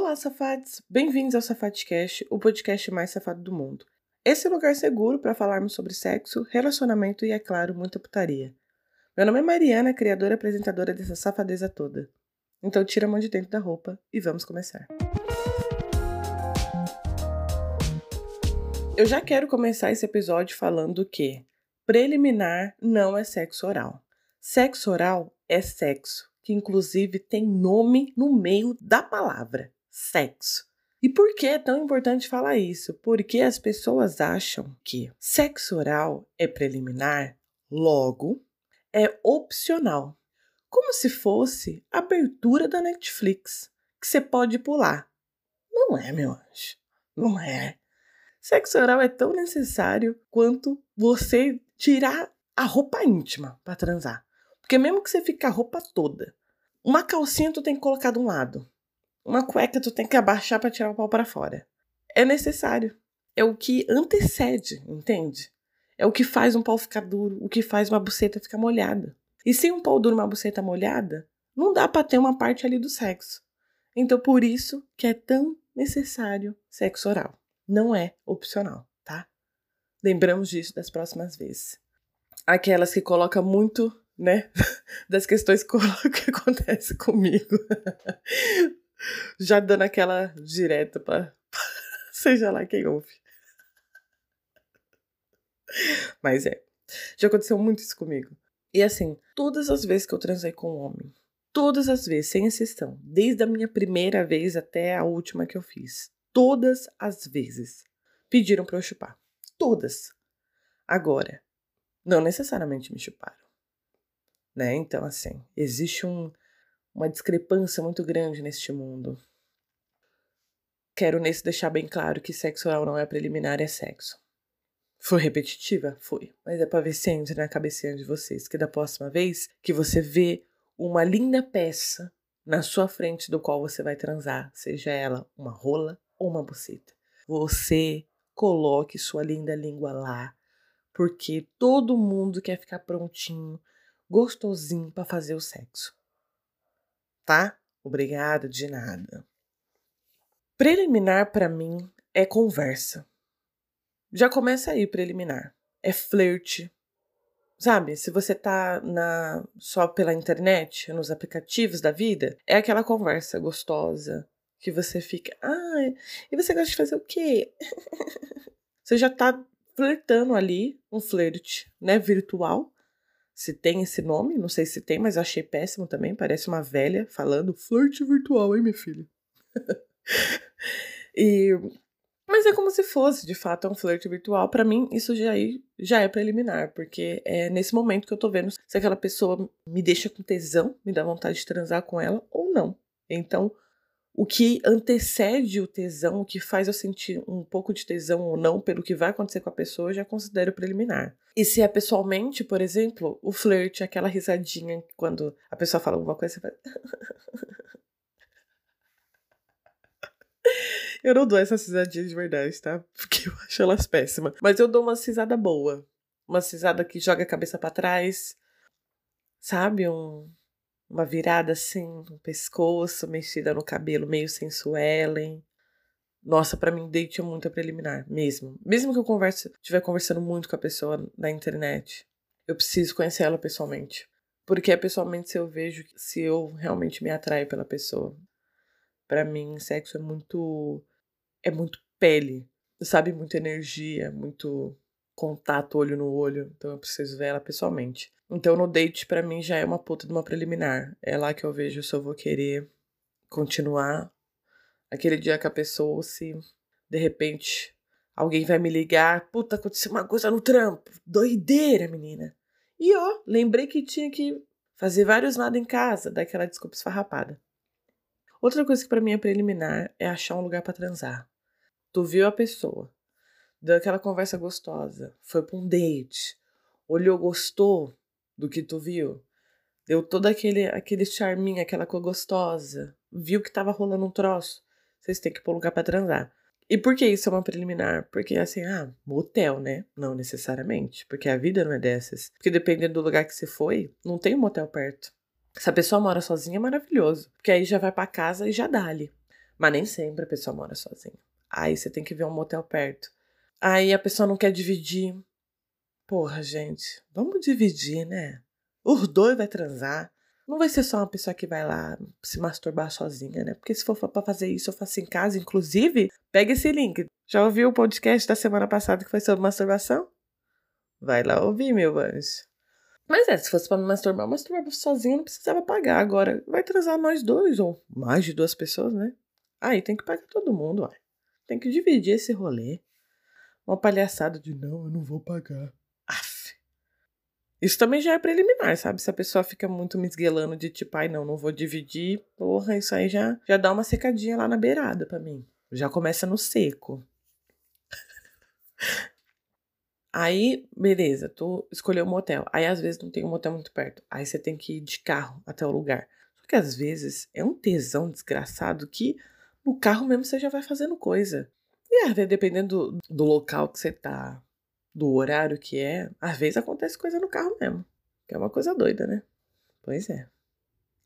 Olá, safados! Bem-vindos ao Safadcast, o podcast mais safado do mundo. Esse é o lugar seguro para falarmos sobre sexo, relacionamento e, é claro, muita putaria. Meu nome é Mariana, criadora e apresentadora dessa safadeza toda. Então tira a mão de dentro da roupa e vamos começar. Eu já quero começar esse episódio falando que preliminar não é sexo oral. Sexo oral é sexo, que inclusive tem nome no meio da palavra sexo. E por que é tão importante falar isso? Porque as pessoas acham que sexo oral é preliminar, logo é opcional. Como se fosse abertura da Netflix, que você pode pular. Não é, meu anjo. Não é. Sexo oral é tão necessário quanto você tirar a roupa íntima para transar. Porque mesmo que você fique a roupa toda, uma calcinha tu tem que colocar de um lado, uma cueca tu tem que abaixar para tirar o pau para fora. É necessário. É o que antecede, entende? É o que faz um pau ficar duro, o que faz uma buceta ficar molhada. E sem um pau duro uma buceta molhada, não dá para ter uma parte ali do sexo. Então por isso que é tão necessário sexo oral. Não é opcional, tá? Lembramos disso das próximas vezes. Aquelas que colocam muito, né, das questões que acontece comigo. Já dando aquela direta pra, seja lá quem ouve. Mas é. Já aconteceu muito isso comigo. E assim, todas as vezes que eu transei com um homem, todas as vezes, sem exceção, desde a minha primeira vez até a última que eu fiz, todas as vezes pediram para eu chupar. Todas. Agora, não necessariamente me chuparam. Né? Então, assim, existe um, uma discrepância muito grande neste mundo. Quero nesse deixar bem claro que sexo oral não é preliminar, é sexo. Foi repetitiva? Foi. Mas é pra ver se entra na cabecinha de vocês. Que da próxima vez que você vê uma linda peça na sua frente do qual você vai transar, seja ela uma rola ou uma buceta, você coloque sua linda língua lá, porque todo mundo quer ficar prontinho, gostosinho para fazer o sexo tá? Obrigada, de nada. Preliminar para mim é conversa. Já começa aí preliminar. É flerte. Sabe, se você tá na só pela internet, nos aplicativos da vida, é aquela conversa gostosa que você fica, ah, e você gosta de fazer o quê? você já tá flertando ali, um flerte, né, virtual, se tem esse nome, não sei se tem, mas eu achei péssimo também. Parece uma velha falando flerte virtual, hein, minha filha? e mas é como se fosse, de fato, um flerte virtual. Para mim, isso já, já é preliminar, porque é nesse momento que eu tô vendo se aquela pessoa me deixa com tesão, me dá vontade de transar com ela ou não. Então, o que antecede o tesão, o que faz eu sentir um pouco de tesão ou não pelo que vai acontecer com a pessoa, eu já considero preliminar. E se é pessoalmente, por exemplo, o flerte, aquela risadinha quando a pessoa fala alguma coisa, você faz. eu não dou essas risadinhas de verdade, tá? Porque eu acho elas péssimas. Mas eu dou uma risada boa. Uma risada que joga a cabeça para trás. Sabe? Um, uma virada assim no pescoço, mexida no cabelo, meio sensuelen. Nossa, para mim date é muito preliminar, mesmo. Mesmo que eu converse, estiver conversando muito com a pessoa na internet, eu preciso conhecer ela pessoalmente. Porque é pessoalmente se eu vejo se eu realmente me atraio pela pessoa. Para mim, sexo é muito é muito pele, sabe, muita energia, muito contato olho no olho, então eu preciso ver ela pessoalmente. Então no date para mim já é uma puta de uma preliminar. É lá que eu vejo se eu vou querer continuar aquele dia com a pessoa, se de repente alguém vai me ligar, puta, aconteceu uma coisa no trampo. Doideira, menina. E ó, lembrei que tinha que fazer vários nada em casa, daquela desculpa esfarrapada. Outra coisa que para mim é preliminar é achar um lugar para transar. Tu viu a pessoa, deu aquela conversa gostosa, foi pra um date, olhou, gostou do que tu viu, deu todo aquele, aquele charminho, aquela cor gostosa, viu que tava rolando um troço, vocês têm que pôr lugar pra transar. E por que isso é uma preliminar? Porque assim, ah, motel, né? Não necessariamente, porque a vida não é dessas. Porque dependendo do lugar que você foi, não tem um motel perto. Se a pessoa mora sozinha, é maravilhoso. Porque aí já vai para casa e já dá ali. Mas nem sempre a pessoa mora sozinha. Aí você tem que ver um motel perto. Aí a pessoa não quer dividir. Porra, gente, vamos dividir, né? Os dois vai transar. Não vai ser só uma pessoa que vai lá se masturbar sozinha, né? Porque se for pra fazer isso, eu faço em casa. Inclusive, pega esse link. Já ouviu o podcast da semana passada que foi sobre masturbação? Vai lá ouvir, meu anjo. Mas é, se fosse pra me masturbar, masturbar sozinha não precisava pagar. Agora, vai transar nós dois, ou mais de duas pessoas, né? Aí tem que pagar todo mundo, ó. Tem que dividir esse rolê. Uma palhaçada de não, eu não vou pagar. Isso também já é preliminar, sabe? Se a pessoa fica muito me esguelando de tipo, ai não, não vou dividir, porra, isso aí já, já dá uma secadinha lá na beirada para mim. Já começa no seco. Aí, beleza, tu escolheu um motel. Aí às vezes não tem um motel muito perto. Aí você tem que ir de carro até o lugar. Só que às vezes é um tesão desgraçado que no carro mesmo você já vai fazendo coisa. E vezes, dependendo do, do local que você tá, do horário que é, às vezes acontece coisa no carro mesmo. Que é uma coisa doida, né? Pois é.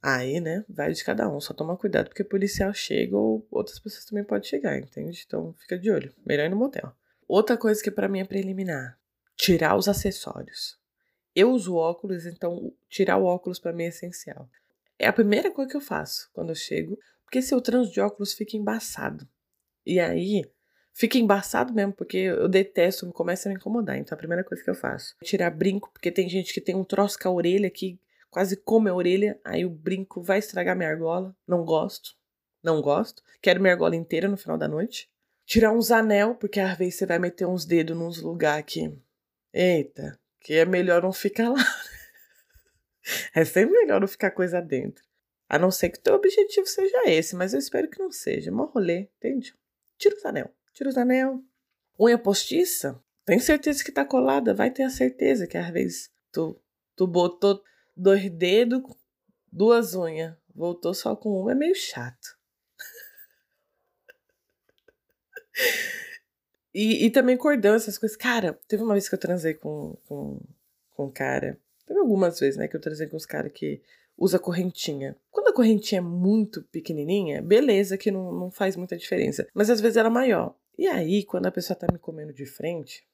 Aí, né, vai de cada um. Só toma cuidado porque o policial chega ou outras pessoas também podem chegar, entende? Então fica de olho. Melhor ir no motel. Outra coisa que para mim é preliminar: tirar os acessórios. Eu uso óculos, então tirar o óculos para mim é essencial. É a primeira coisa que eu faço quando eu chego, porque se eu transo de óculos fica embaçado. E aí, Fica embaçado mesmo, porque eu detesto, começa a me incomodar. Então a primeira coisa que eu faço é tirar brinco, porque tem gente que tem um troço com a orelha que quase come a orelha, aí o brinco vai estragar minha argola. Não gosto. Não gosto. Quero minha argola inteira no final da noite. Tirar uns anel, porque às vezes você vai meter uns dedos nos lugares que. Eita, que é melhor não ficar lá. é sempre melhor não ficar coisa dentro. A não ser que o teu objetivo seja esse, mas eu espero que não seja. Mó rolê, entende? Tira os anel. Tira os anel. Unha postiça? Tem certeza que tá colada? Vai ter a certeza que às vezes tu, tu botou dois dedos, duas unhas, voltou só com uma, é meio chato. e, e também cordão, essas coisas. Cara, teve uma vez que eu transei com, com, com um cara. Teve algumas vezes, né, que eu transei com os caras que usa correntinha. Quando a correntinha é muito pequenininha, beleza que não, não faz muita diferença. Mas às vezes ela é maior. E aí, quando a pessoa tá me comendo de frente,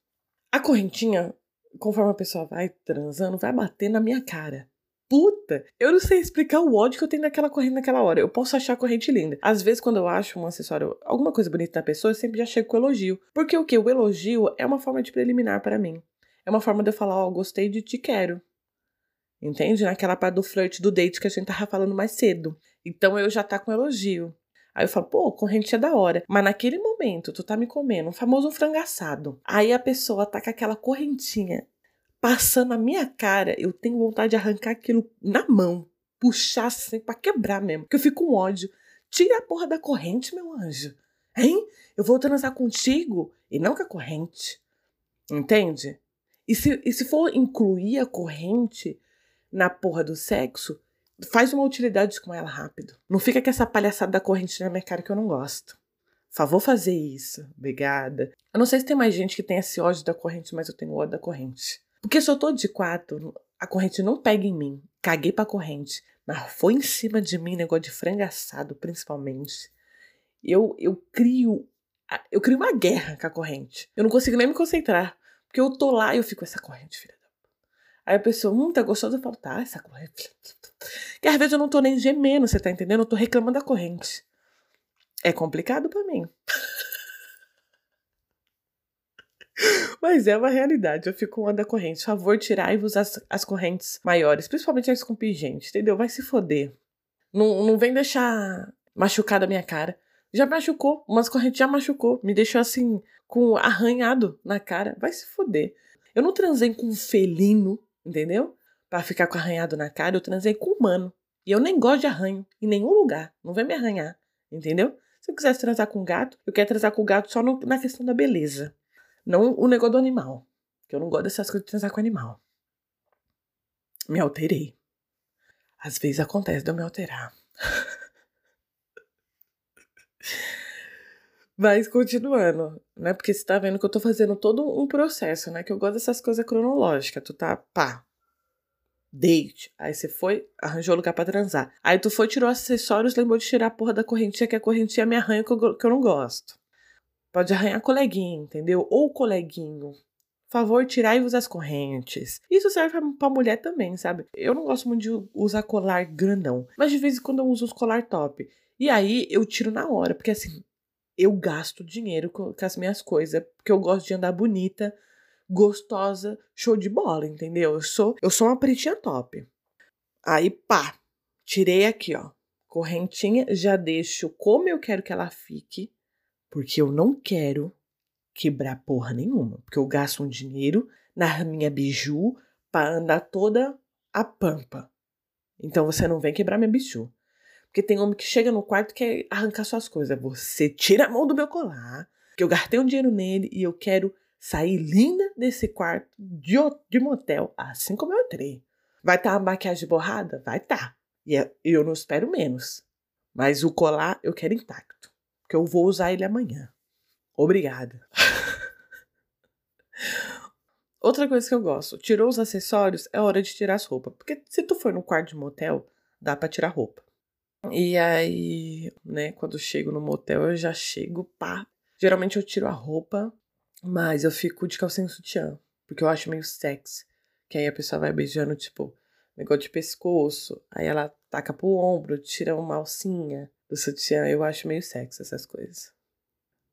a correntinha, conforme a pessoa vai transando, vai bater na minha cara. Puta! Eu não sei explicar o ódio que eu tenho naquela corrente naquela hora. Eu posso achar a corrente linda. Às vezes, quando eu acho um acessório, alguma coisa bonita na pessoa, eu sempre já chego com elogio. Porque o que? O elogio é uma forma de preliminar para mim. É uma forma de eu falar, ó, oh, gostei de te quero. Entende? Naquela parte do flirt, do date que a gente tava falando mais cedo. Então eu já tá com elogio. Aí eu falo, pô, corrente é da hora. Mas naquele momento, tu tá me comendo um famoso frangaçado. Aí a pessoa tá com aquela correntinha passando na minha cara. Eu tenho vontade de arrancar aquilo na mão. Puxar assim pra quebrar mesmo. Porque eu fico com ódio. Tira a porra da corrente, meu anjo. Hein? Eu vou transar contigo e não com a corrente. Entende? E se, e se for incluir a corrente na porra do sexo, Faz uma utilidade com ela rápido. Não fica com essa palhaçada da corrente na minha cara que eu não gosto. Favor fazer isso. Obrigada. Eu não sei se tem mais gente que tem esse ódio da corrente, mas eu tenho ódio da corrente. Porque se eu tô de quatro, a corrente não pega em mim. Caguei pra corrente. Mas foi em cima de mim, negócio de frango assado, principalmente. Eu, eu crio. Eu crio uma guerra com a corrente. Eu não consigo nem me concentrar. Porque eu tô lá e eu fico, essa corrente, filha da. Aí a pessoa, hum, tá gostoso? Eu falo, tá, essa corrente. Que às vezes eu não tô nem gemendo, você tá entendendo? Eu tô reclamando da corrente. É complicado para mim. Mas é uma realidade. Eu fico uma da corrente. Favor, tirai-vos as, as correntes maiores, principalmente as com pingente, entendeu? Vai se foder. Não, não vem deixar machucar a minha cara. Já machucou, umas correntes já machucou. Me deixou assim, com arranhado na cara. Vai se foder. Eu não transei com um felino, entendeu? Para ficar com arranhado na cara, eu transei com humano. E eu nem gosto de arranho em nenhum lugar. Não vem me arranhar, entendeu? Se eu quisesse transar com gato, eu quero transar com gato só no, na questão da beleza. Não o negócio do animal. Que eu não gosto dessas coisas de transar com animal. Me alterei. Às vezes acontece de eu me alterar. Mas continuando, né? Porque você tá vendo que eu tô fazendo todo um processo, né? Que eu gosto dessas coisas cronológicas. Tu tá, pá, Date. Aí você foi, arranjou lugar pra transar. Aí tu foi, tirou acessórios, lembrou de tirar a porra da correntinha, que a correntinha me arranha que eu, que eu não gosto. Pode arranhar coleguinha, entendeu? Ou coleguinho. Favor, tirai-vos as correntes. Isso serve pra mulher também, sabe? Eu não gosto muito de usar colar grandão. Mas de vez em quando eu uso os colar top. E aí eu tiro na hora, porque assim, eu gasto dinheiro com, com as minhas coisas. Porque eu gosto de andar bonita gostosa, show de bola, entendeu? Eu sou, eu sou uma pretinha top. Aí, pá, tirei aqui, ó, correntinha, já deixo como eu quero que ela fique, porque eu não quero quebrar porra nenhuma, porque eu gasto um dinheiro na minha biju para andar toda a pampa. Então você não vem quebrar minha biju. Porque tem homem que chega no quarto e quer arrancar suas coisas. Você tira a mão do meu colar, que eu gastei um dinheiro nele e eu quero sair linda desse quarto de, de motel, assim como eu entrei. Vai estar tá a maquiagem borrada? Vai estar. Tá. E é, eu não espero menos. Mas o colar eu quero intacto. Porque eu vou usar ele amanhã. Obrigada. Outra coisa que eu gosto, tirou os acessórios, é hora de tirar as roupas. Porque se tu for no quarto de motel, dá para tirar roupa. E aí, né, quando chego no motel, eu já chego, pá. Geralmente eu tiro a roupa mas eu fico de calcinha sutiã, porque eu acho meio sexy. Que aí a pessoa vai beijando, tipo, negócio de pescoço, aí ela taca pro ombro, tira uma alcinha do sutiã. Eu acho meio sexy essas coisas.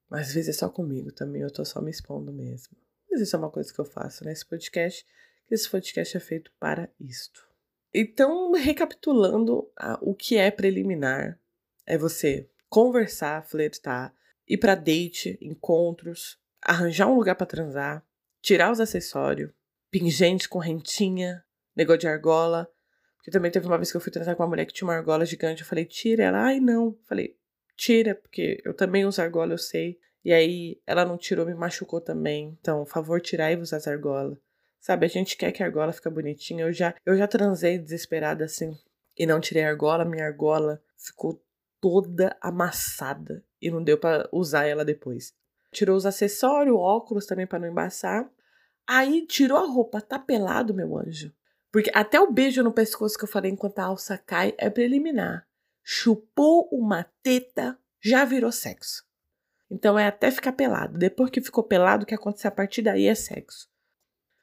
Mas às vezes é só comigo também, eu tô só me expondo mesmo. Mas isso é uma coisa que eu faço nesse podcast, que esse podcast é feito para isto. Então, recapitulando o que é preliminar, é você conversar, flertar, ir para date, encontros, arranjar um lugar para transar, tirar os acessórios, pingente, correntinha, negócio de argola. Porque também teve uma vez que eu fui transar com uma mulher que tinha uma argola gigante. Eu falei, tira. Ela, ai não. falei, tira, porque eu também uso argola, eu sei. E aí ela não tirou, me machucou também. Então, favor, tirai-vos as argolas. Sabe, a gente quer que a argola fique bonitinha. Eu já, eu já transei desesperada assim e não tirei a argola. Minha argola ficou toda amassada e não deu para usar ela depois tirou os acessórios, óculos também para não embaçar. Aí tirou a roupa, tá pelado, meu anjo. Porque até o beijo no pescoço que eu falei enquanto a alça cai é preliminar. Chupou uma teta, já virou sexo. Então é até ficar pelado. Depois que ficou pelado, o que acontece a partir daí é sexo.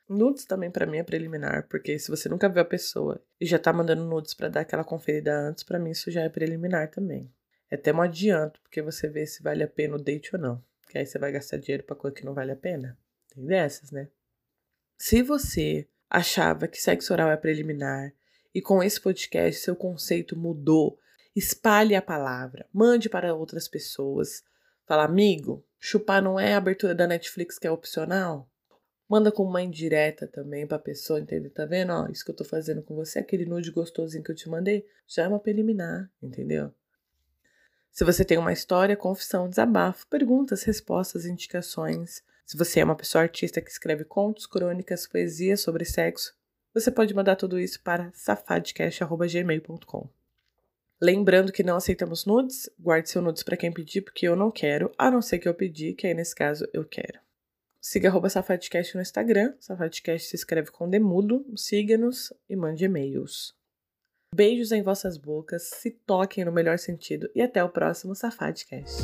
Nudes também para mim é preliminar, porque se você nunca viu a pessoa e já tá mandando nudes para dar aquela conferida antes, para mim isso já é preliminar também. É até um adianto, porque você vê se vale a pena o date ou não que aí você vai gastar dinheiro para coisa que não vale a pena. Tem dessas, né? Se você achava que sexo oral é preliminar e com esse podcast seu conceito mudou, espalhe a palavra, mande para outras pessoas. Fala, amigo, chupar não é a abertura da Netflix que é opcional? Manda com uma indireta também pra pessoa entender, tá vendo? Ó, isso que eu tô fazendo com você, aquele nude gostosinho que eu te mandei, já é uma preliminar, entendeu? Se você tem uma história, confissão, desabafo, perguntas, respostas, indicações. Se você é uma pessoa artista que escreve contos, crônicas, poesias sobre sexo, você pode mandar tudo isso para safadcast.gmail.com. Lembrando que não aceitamos nudes, guarde seu nudes para quem pedir, porque eu não quero, a não ser que eu pedir, que aí nesse caso eu quero. Siga arroba Safadcast no Instagram, Safadcast se escreve com demudo, siga-nos e mande e-mails. Beijos em vossas bocas, se toquem no melhor sentido e até o próximo Safadcast.